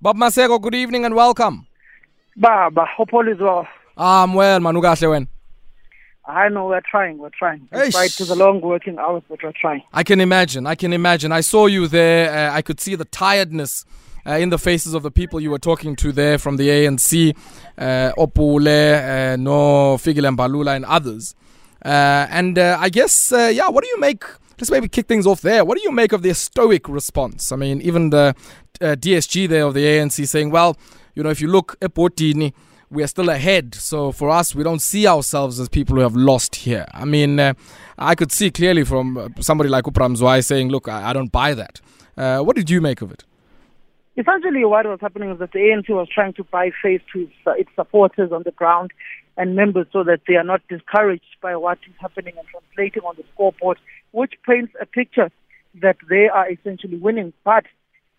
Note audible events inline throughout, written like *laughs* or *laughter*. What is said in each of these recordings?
Bob Maseko, good evening and welcome. Baba, hope all is well. I'm well, man. Ukahle wena. I know we're trying, we're trying. Despite to the long working hours, but we're trying. I can imagine. I can imagine. I saw you there. Uh, I could see the tiredness uh, in the faces of the people you were talking to there from the ANC, uh, Opule, uh, No, Fikile Mbalula, and others. Uh, and uh, I guess, uh, yeah, what do you make? Let's maybe kick things off there. What do you make of their stoic response? I mean, even the uh, DSG there of the ANC saying, well, you know, if you look at Botini, we are still ahead. So for us, we don't see ourselves as people who have lost here. I mean, uh, I could see clearly from uh, somebody like Upram Zwai saying, look, I, I don't buy that. Uh, what did you make of it? Essentially, what was happening is that the ANC was trying to buy face to its supporters on the ground and members so that they are not discouraged by what is happening and translating on the scoreboard, which paints a picture that they are essentially winning. But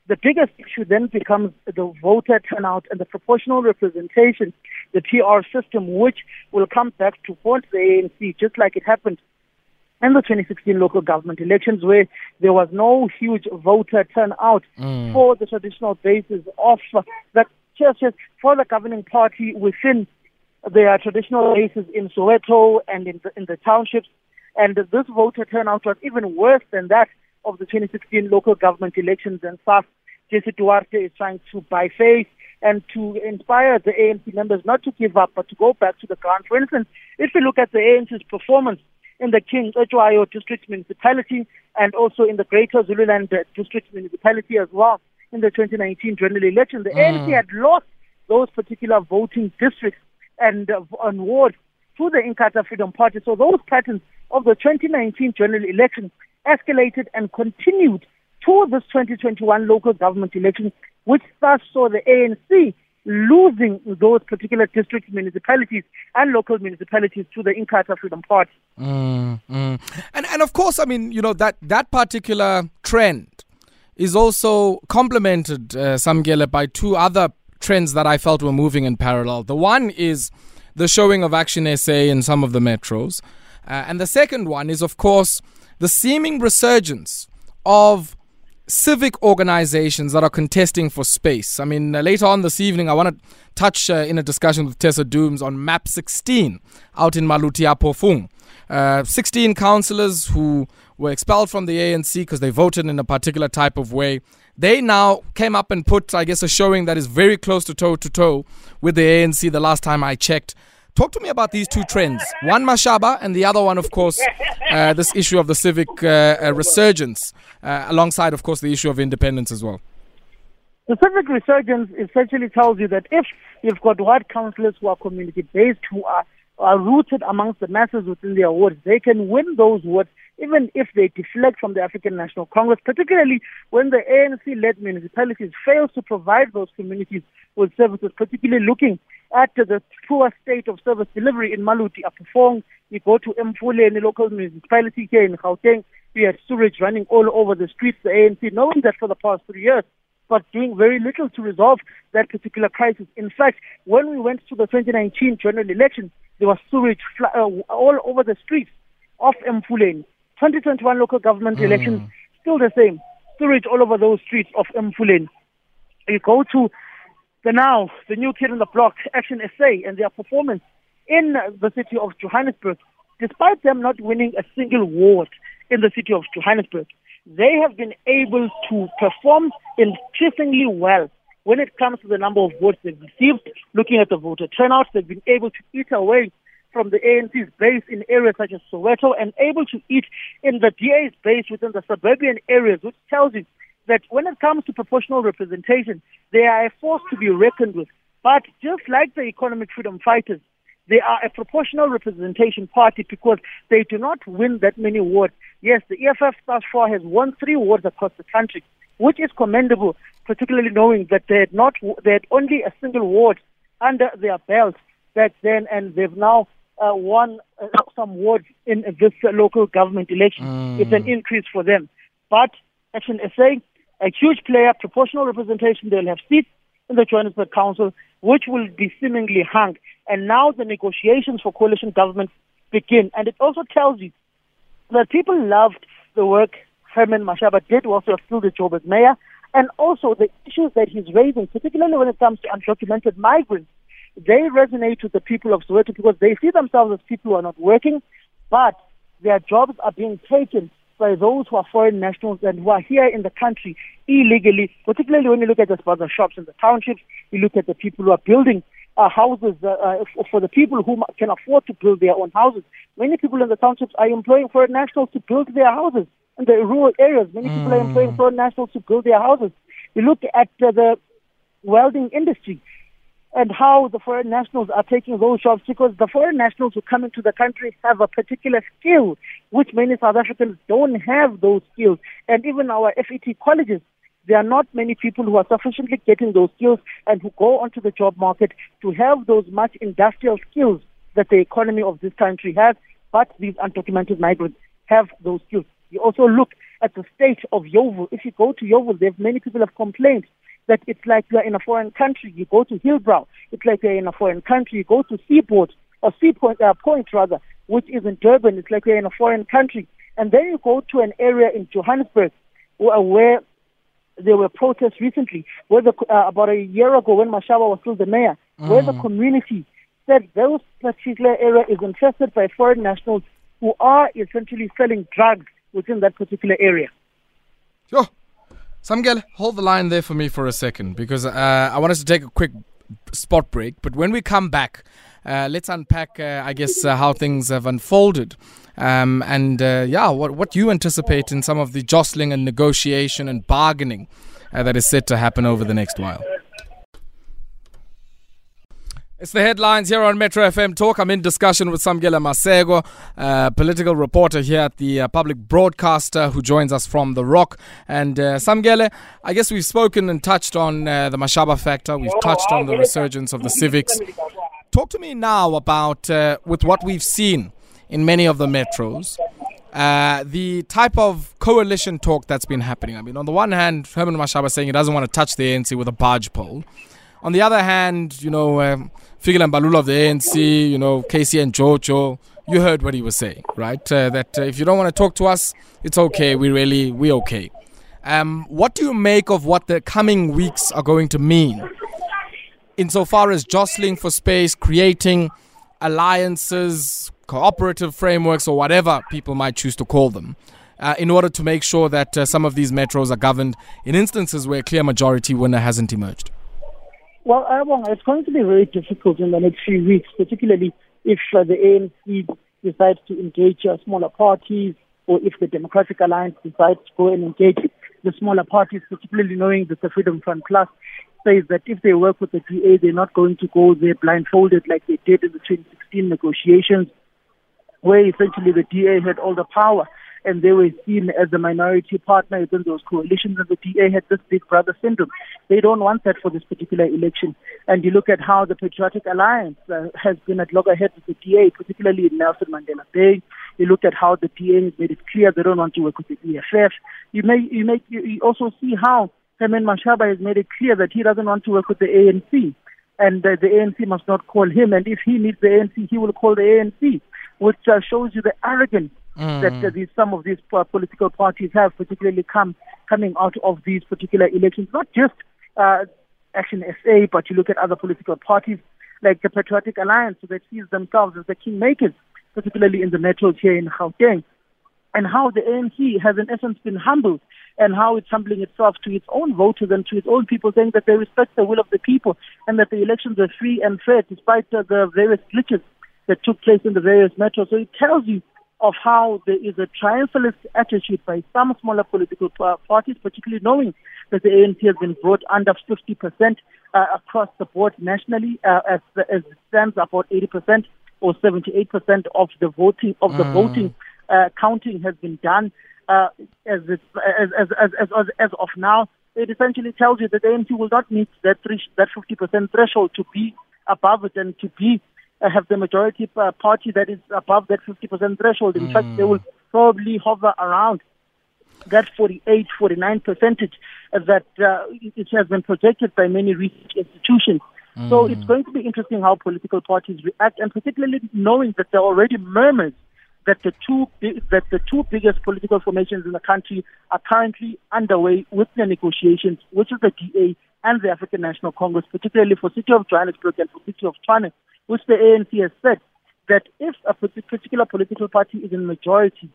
the biggest issue then becomes the voter turnout and the proportional representation, the PR system, which will come back to haunt the ANC, just like it happened in the 2016 local government elections, where there was no huge voter turnout mm. for the traditional basis of the churches for the governing party within their traditional races in Soweto and in the, in the townships. And this voter turnout was even worse than that of the 2016 local government elections. And SAF, Jessie Duarte is trying to buy face and to inspire the ANC members not to give up, but to go back to the ground. For instance, if you look at the ANC's performance in the King Cetshwayo district municipality and also in the Greater Zululand district municipality as well in the 2019 general election, the ANC mm. had lost those particular voting districts and uh, and wards to the Inkatha Freedom Party. So those patterns of the 2019 general election escalated and continued to this 2021 local government election, which thus saw the ANC losing those particular district municipalities and local municipalities to the Inkatha Freedom Party. Mm, mm. And and of course, I mean, you know that that particular trend is also complemented, uh, Samkele, by two other trends that I felt were moving in parallel. The one is the showing of Action SA in some of the metros, uh, and the second one is, of course, the seeming resurgence of civic organizations that are contesting for space. I mean, uh, later on this evening, I want to touch uh, in a discussion with Tessa Dooms on Map 16 out in Maluti-a-Phofung. Uh, 16 councillors who were expelled from the ANC because they voted in a particular type of way. They now came up and put, I guess, a showing that is very close to toe to toe with the ANC the last time I checked. Talk to me about these two trends. One Mashaba, and the other one, of course, uh, this issue of the civic uh, uh, resurgence, uh, alongside, of course, the issue of independence as well. The civic resurgence essentially tells you that if you've got ward councillors who are community based, who are, are rooted amongst the masses within their wards, they can win those wards even if they deflect from the African National Congress, particularly when the ANC led municipalities fail to provide those communities with services, particularly looking at the poor state of service delivery in Maluti-a-Phofung, you go to Mfule in the local municipality here in Gauteng, we had sewage running all over the streets, the ANC, knowing that for the past three years, but doing very little to resolve that particular crisis. In fact, when we went to the 2019 general election, there was sewage fl- uh, all over the streets of Mfuleni. 2021 local government elections, still the same. Sewage all over those streets of Mfuleni. You go to the now, the new kid on the block, Action SA, and their performance in the city of Johannesburg, despite them not winning a single ward in the city of Johannesburg, they have been able to perform increasingly well when it comes to the number of votes they've received. Looking at the voter turnout, they've been able to eat away from the ANC's base in areas such as Soweto and able to eat in the DA's base within the suburban areas, which tells you that when it comes to proportional representation, they are a force to be reckoned with. But just like the economic freedom fighters, they are a proportional representation party because they do not win that many wards. Yes, the EFF thus far has won three wards across the country, which is commendable, particularly knowing that they had not they had only a single ward under their belt back then, and they've now uh, won uh, some wards in this uh, local government election. It's an increase for them. But Action SA, a huge player, proportional representation, they'll have seats in the Johannesburg Council, which will be seemingly hung. And now the negotiations for coalition government begin. And it also tells you that people loved the work Herman Mashaba did whilst he was still the job as mayor. And also the issues that he's raising, particularly when it comes to undocumented migrants, they resonate with the people of Soweto because they see themselves as people who are not working, but their jobs are being taken by those who are foreign nationals and who are here in the country illegally, particularly when you look at the spaza shops in the townships, you look at the people who are building uh, houses uh, uh, for the people who can afford to build their own houses. Many people in the townships are employing foreign nationals to build their houses. In the rural areas, many people are employing foreign nationals to build their houses. You look at uh, the welding industry and how the foreign nationals are taking those jobs because the foreign nationals who come into the country have a particular skill which many South Africans don't have those skills. And even our FET colleges, there are not many people who are sufficiently getting those skills and who go onto the job market to have those much industrial skills that the economy of this country has, but these undocumented migrants have those skills. You also look at the state of Yeoville. If you go to Yeoville, there many people have complained that it's like you're in a foreign country. You go to Hillbrow, it's like you're in a foreign country. You go to Seaport, or Seapoint, uh, Point rather, which is in Durban, it's like you're in a foreign country. And then you go to an area in Johannesburg where, where there were protests recently, where the, uh, about a year ago when Mashaba was still the mayor, mm. where the mm. community said those particular area is infested by foreign nationals who are essentially selling drugs within that particular area. Sure. Samgel, hold the line there for me for a second because uh, I want us to take a quick spot break. But when we come back, uh, let's unpack, uh, I guess, uh, how things have unfolded. Um, and uh, yeah, what, what you anticipate in some of the jostling and negotiation and bargaining uh, that is set to happen over the next while. It's the headlines here on Metro FM Talk. I'm in discussion with Samkele Maseko, uh, political reporter here at the uh, public broadcaster who joins us from The Rock. And uh, Samkele, I guess we've spoken and touched on uh, the Mashaba factor. We've touched on the resurgence of the civics. Talk to me now about, uh, with what we've seen in many of the metros, uh, the type of coalition talk that's been happening. I mean, on the one hand, Herman Mashaba saying he doesn't want to touch the ANC with a barge pole. On the other hand, you know, um, Fikile Mbalula of the ANC, you know, Casey and Jojo, you heard what he was saying, right? Uh, that uh, if you don't want to talk to us, it's okay. We really, we okay. Um, what do you make of what the coming weeks are going to mean insofar as jostling for space, creating alliances, cooperative frameworks, or whatever people might choose to call them, uh, in order to make sure that uh, some of these metros are governed in instances where a clear majority winner hasn't emerged? Well, it's going to be very difficult in the next few weeks, particularly if the ANC decides to engage uh, smaller parties or if the Democratic Alliance decides to go and engage the smaller parties, particularly knowing that the Freedom Front Plus says that if they work with the DA, they're not going to go there blindfolded like they did in the 2016 negotiations, where essentially the DA had all the power and they were seen as a minority partner within those coalitions, and the DA had this big brother syndrome. They don't want that for this particular election. And you look at how the Patriotic Alliance uh, has been at loggerheads with the DA, particularly in Nelson Mandela Bay. You look at how the DA has made it clear they don't want to work with the EFF. You may you make you, also see how Herman Mashaba has made it clear that he doesn't want to work with the ANC and the ANC must not call him. And if he needs the ANC, he will call the ANC, which uh, shows you the arrogance mm. that uh, these, some of these uh, political parties have, particularly come coming out of these particular elections. Not just uh, Action SA, but you look at other political parties like the Patriotic Alliance that sees themselves as the kingmakers, particularly in the metros here in Gauteng, and how the ANC has in essence been humbled and how it's humbling itself to its own voters and to its own people, saying that they respect the will of the people and that the elections are free and fair despite uh, the various glitches that took place in the various metros. So it tells you of how there is a triumphalist attitude by some smaller political parties, particularly knowing that the ANC has been brought under 50% uh, across the board nationally, uh, as, as it stands about 80% or 78% of the voting of the mm. voting uh, counting has been done uh, as, it, as, as, as, as, as of now. It essentially tells you that the ANC will not meet that, that 50% threshold to be above it and to be have the majority uh, party that is above that 50% threshold. In mm. fact, they will probably hover around that 48, 49 percentage that uh, it has been projected by many research institutions. Mm. So it's going to be interesting how political parties react, and particularly knowing that there are already murmurs that the two that the two biggest political formations in the country are currently underway with the negotiations, which is the DA and the African National Congress, particularly for City of Johannesburg and for City of Tshwane, which the ANC has said that if a particular political party is in majority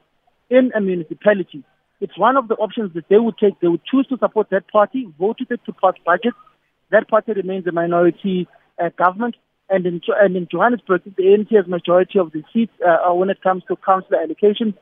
in a municipality, it's one of the options that they would take. They would choose to support that party, vote it to pass budget. That party remains a minority uh, government. And in, and in Johannesburg, the ANC has majority of the seats uh, uh, when it comes to councillor allocation.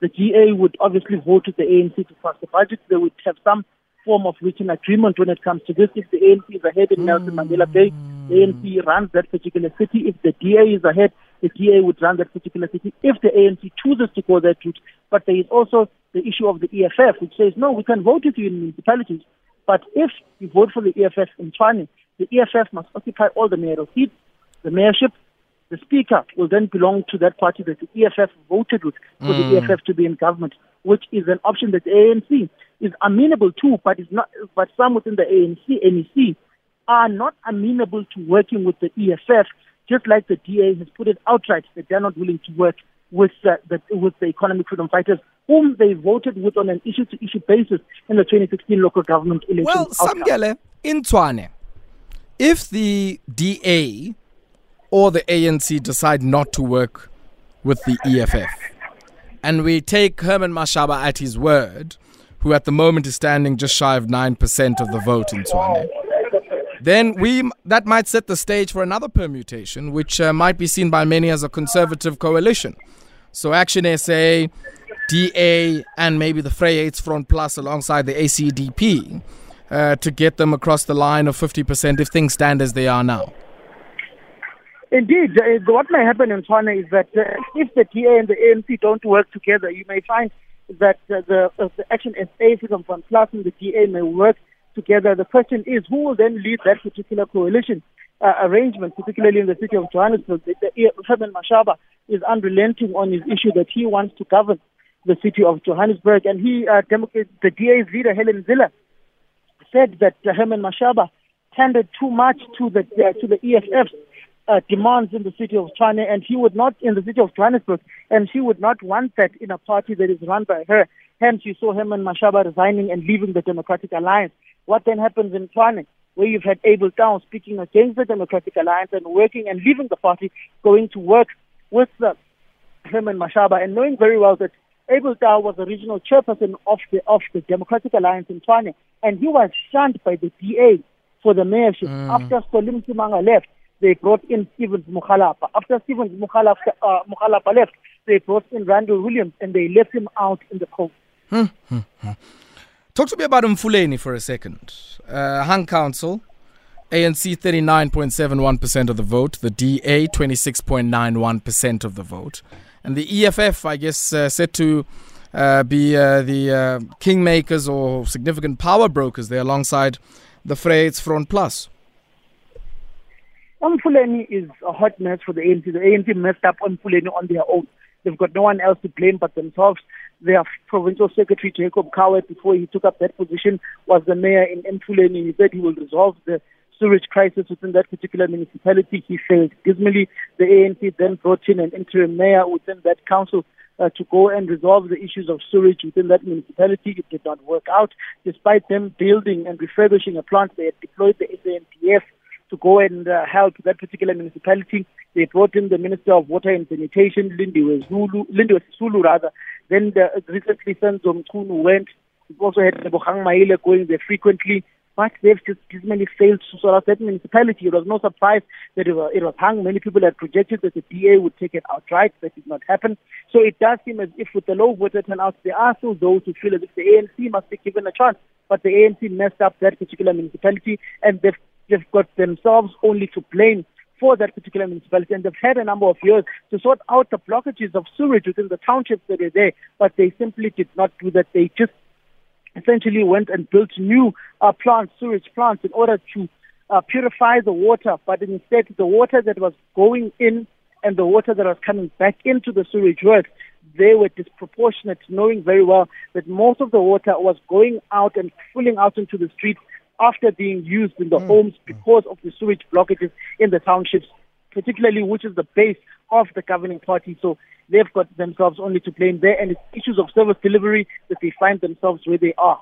The DA would obviously vote with the ANC to pass the budget. They would have some form of written agreement when it comes to this. If the ANC is ahead in Nelson Mandela Bay, the ANC runs that particular city. If the DA is ahead, the DA would run that particular city if the ANC chooses to go that route. But there is also the issue of the EFF, which says, no, we can vote with you in municipalities. But if you vote for the EFF in Tshwane, the EFF must occupy all the mayoral seats, the mayorship. The speaker will then belong to that party that the EFF voted with for mm. the EFF to be in government, which is an option that the ANC is amenable to, but is not. But some within the ANC, NEC, are not amenable to working with the EFF just like the DA has put it outright that they're not willing to work with uh, the, with the economic freedom fighters, whom they voted with on an issue-to-issue basis in the 2016 local government elections. Well, Samkele, in Tshwane, if the DA or the ANC decide not to work with the EFF, and we take Herman Mashaba at his word, who at the moment is standing just shy of 9% of the vote in Tshwane, then we that might set the stage for another permutation, which uh, might be seen by many as a conservative coalition. So Action SA, DA, and maybe the Vryheidsfront Plus alongside the ACDP uh, to get them across the line of 50% if things stand as they are now. Indeed, uh, what may happen in Tshwane is that uh, if the DA and the ANC don't work together, you may find that uh, the, uh, the Action SA, Freedom Front Plus, and the DA may work together. The question is who will then lead that particular coalition uh, arrangement, particularly in the city of Johannesburg. The, the, Herman Mashaba is unrelenting on his issue that he wants to govern the city of Johannesburg. And he, uh, the DA's leader, Helen Zille, said that uh, Herman Mashaba tended too much to the, uh, to the EFF's uh, demands in the city of Tshwane, and he would not, in the city of Johannesburg, and she would not want that in a party that is run by her. Hence, you saw Herman Mashaba resigning and leaving the Democratic Alliance. What then happens in Tshwane, where you've had Abel Tau speaking against the Democratic Alliance and working and leaving the party, going to work with the Herman Mashaba, and knowing very well that Abel Tau was the regional chairperson of the of the Democratic Alliance in Tshwane, and he was shunned by the DA for the mayorship. Mm. After Solly Msimanga left, they brought in Stevens Mokgalapa. After Stevens Mokgalapa, uh, Mokgalapa left, they brought in Randall Williams, and they left him out in the cold. Hmm, hmm, hmm. Talk to me about Mfuleni for a second. Uh, Hung Council, ANC 39.71% of the vote, the DA 26.91% of the vote, and the EFF, I guess, uh, said to uh, be uh, the uh, kingmakers or significant power brokers there alongside the Vryheidsfront Plus. Mfuleni is a hot mess for the ANC. The ANC messed up Mfuleni on their own. They've got no one else to blame but themselves. Their provincial secretary, Jacob Khawe, before he took up that position, was the mayor in Mfuleni. He said he will resolve the sewage crisis within that particular municipality. He failed dismally. The ANC then brought in an interim mayor within that council uh, to go and resolve the issues of sewage within that municipality. It did not work out. Despite them building and refurbishing a plant, they had deployed the SANDF to go and uh, help that particular municipality. They brought in the Minister of Water and Sanitation, Lindiwe Zulu, Sisulu rather. Then the, recently Senzo Mchunu went. We've also had Bohang Maile going there frequently. But they've just dismally failed to sort out that municipality. It was no surprise that it was, it was hung. Many people had projected that the DA would take it outright. That did not happen. So it does seem as if with the low voter turnout, there are still those who feel as if the ANC must be given a chance. But the ANC messed up that particular municipality and they've they've got themselves only to blame for that particular municipality. And they've had a number of years to sort out the blockages of sewage within the townships that are there, but they simply did not do that. They just essentially went and built new uh, plants, sewage plants, in order to uh, purify the water, but instead the water that was going in and the water that was coming back into the sewage works, they were disproportionate, knowing very well that most of the water was going out and filling out into the streets after being used in the mm. homes because of the sewage blockages in the townships. particularly which is the base of the governing party. So they've got themselves only to blame there, and it's issues of service delivery that they find themselves where they are.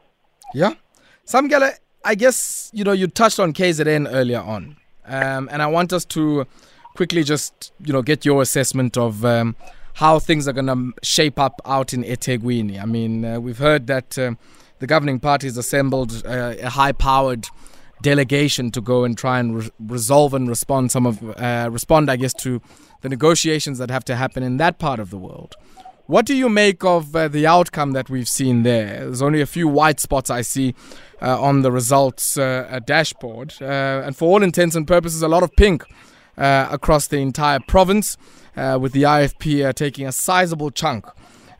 Yeah. Samkele, I guess, you know, you touched on KZN earlier on, um, and I want us to quickly just, you know, get your assessment of um, how things are going to shape up out in eThekwini. I mean, uh, we've heard that um, the governing party has assembled uh, a high-powered delegation to go and try and re- resolve and respond some of uh, respond, I guess, to the negotiations that have to happen in that part of the world. What do you make of uh, the outcome that we've seen there? There's only a few white spots I see uh, on the results uh, dashboard, uh, and for all intents and purposes, a lot of pink across the entire province, with the IFP taking a sizable chunk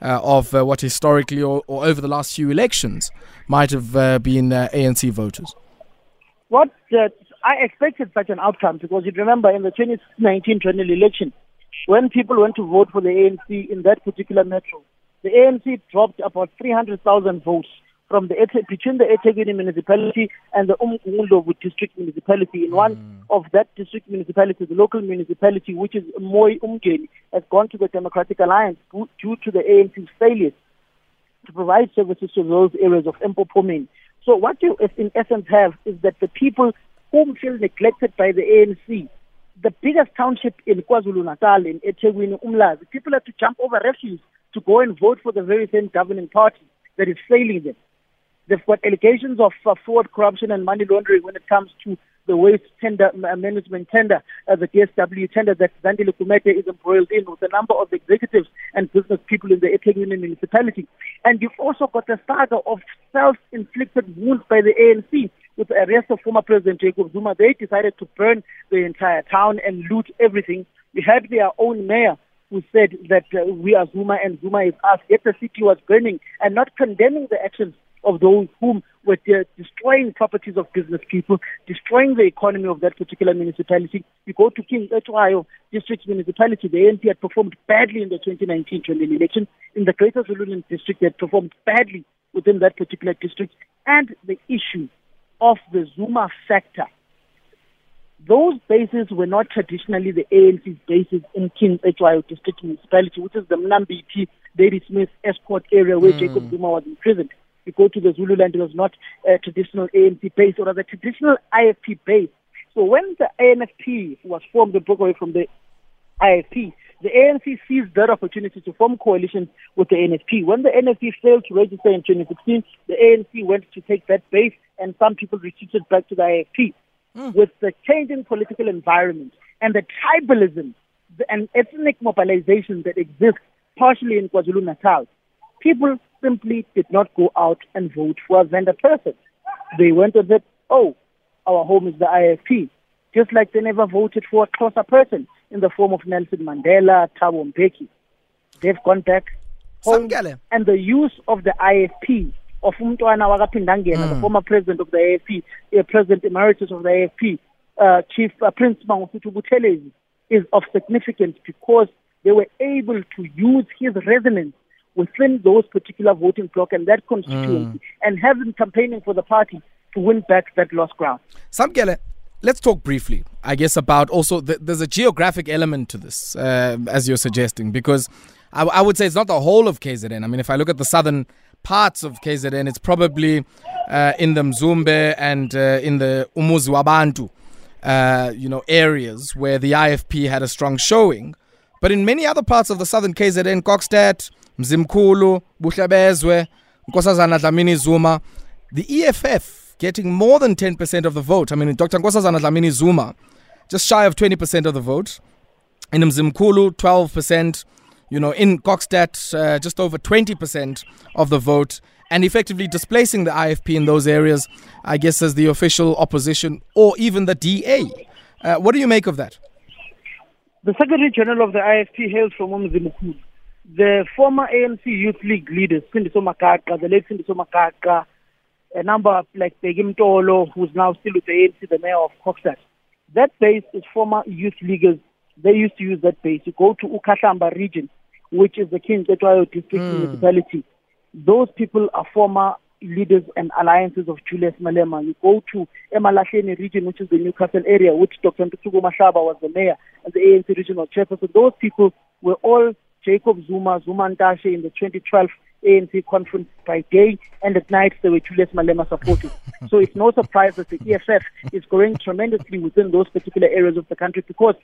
Uh, of uh, what historically or, or, over the last few elections might have uh, been ANC voters. What I expected such an outcome because you remember in the 2019 general election, when people went to vote for the ANC in that particular metro, the ANC dropped about 300,000 votes from the between the eThekwini municipality and the Umgungundlovu district municipality. In one mm. of that district municipality, the local municipality, which is Moi Umgeni, has gone to the Democratic Alliance due to the ANC's failure to provide services to those areas of Empopomeni. So what you in essence have is that the people whom feel neglected by the ANC the biggest township in KwaZulu-Natal, in eThekwini, Umlazi, people have to jump over refuge to go and vote for the very same governing party that is failing them. They've got allegations of uh, fraud, corruption, and money laundering when it comes to the waste tender uh, management tender, uh, the DSW tender that Zandile Gumede is embroiled in with a number of executives and business people in the eThekwini municipality. And you've also got a saga of self-inflicted wounds by the ANC with the arrest of former President Jacob Zuma. They decided to burn the entire town and loot everything. We had their own mayor who said that uh, we are Zuma and Zuma is us. Yet the city was burning and not condemning the actions of those whom were destroying properties of business people, destroying the economy of that particular municipality. You go to King Cetshwayo District Municipality, the ANC had performed badly in the 2019 general election. In the Greater Zululand District, they had performed badly within that particular district. And the issue of the Zuma factor those bases were not traditionally the ANC's bases in King Cetshwayo District Municipality, which is the Mnambiti, Ladysmith Estcourt area where mm. Jacob Zuma was imprisoned you go to the Zululand, it was not a traditional ANC base or a traditional IFP base. So when the ANFP was formed and broke away from the IFP, the ANC seized that opportunity to form coalitions with the NFP. When the NFP failed to register in 2016, the ANC went to take that base and some people retreated back to the IFP. Mm. With the changing political environment and the tribalism and ethnic mobilization that exists partially in KwaZulu-Natal, people simply did not go out and vote for a Venda person. They went and said, oh, our home is the IFP. Just like they never voted for a Xhosa person in the form of Nelson Mandela, Thabo Mbeki. They've gone back home. And the use of the IFP of Umtwana Wakaphindangena, mm. the former president of the IFP, uh, President Emeritus of the IFP, uh, Chief uh, Prince Mangosuthu Buthelezi, is of significance because they were able to use his resonance within those particular voting block and that constituency mm. and have them campaigning for the party to win back that lost ground. Sam Samkele, let's talk briefly, I guess, about also the, there's a geographic element to this, uh, as you're suggesting, because I, I, would say it's not the whole of KZN. I mean, if I look at the southern parts of KZN, it's probably uh, in the Mzumbe and uh, in the Umuzi Wabantu, uh, you know, areas where the IFP had a strong showing. But in many other parts of the southern KZN, Kokstad, Mzimkhulu, Buhlebezwe, Nkosazana Dlamini Zuma, the EFF getting more than 10% of the vote. I mean, Dr. Nkosazana Dlamini Zuma, just shy of 20% of the vote. In Mzimkhulu, 12%. You know, in Kokstad, uh, just over 20% of the vote. And effectively displacing the IFP in those areas, I guess, as the official opposition or even the DA. Uh, what do you make of that? The Secretary General of the IFP hails from Mzimkhulu the former ANC Youth League leaders, Sindiso Magaqa, the late Sindiso Magaqa, a number like Bheki Mtolo, who's now still with the ANC, the mayor of Kokstad. That base is former youth leaguers. They used to use that base. You go to Ukhahlamba region, which is the King Cetshwayo district mm. municipality. Those people are former leaders and alliances of Julius Malema. You go to Emalahleni region, which is the Newcastle area, which Dr. Ntuthuko Mahlaba was the mayor. and the ANC regional chairperson. Those people were all Jacob Zuma, Zuma Ntashe in the 2012 ANC conference by day, and at night they were Julius Malema supporters. *laughs* so it's no surprise that the EFF is growing tremendously within those particular areas of the country because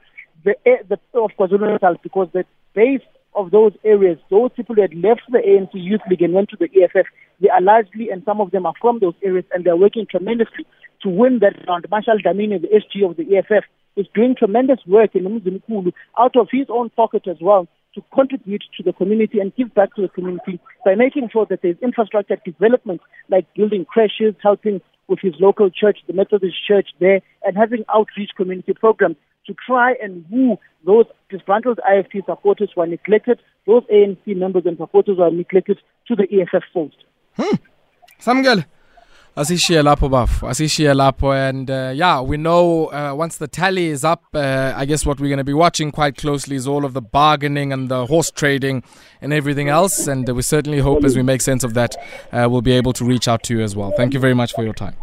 the, eh, the of KwaZulu-Natal, because the base of those areas, those people who had left the ANC Youth League and went to the EFF, they are largely, and some of them are from those areas, and they're working tremendously to win that round. Marshall Dlamini, the SG of the EFF, is doing tremendous work in Mzimkulu out of his own pocket as well to contribute to the community and give back to the community by making sure that there's infrastructure development like building creches, helping with his local church, the Methodist Church there, and having outreach community programs to try and woo those disgruntled IFP supporters who are neglected, those ANC members and supporters who are neglected to the EFF fold. Hmm. Samgel. Asishiye lapho bafu asishiye lapho and uh, yeah we know uh, once the tally is up uh, i guess what we're going to be watching quite closely is all of the bargaining and the horse trading and everything else and we certainly hope as we make sense of that uh, we'll be able to reach out to you as well. Thank you very much for your time.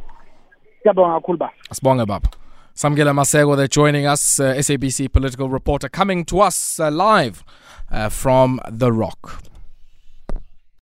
Asbonga baba Samkele Maseko, they're joining us, uh, SABC political reporter, coming to us uh, live uh, from The Rock.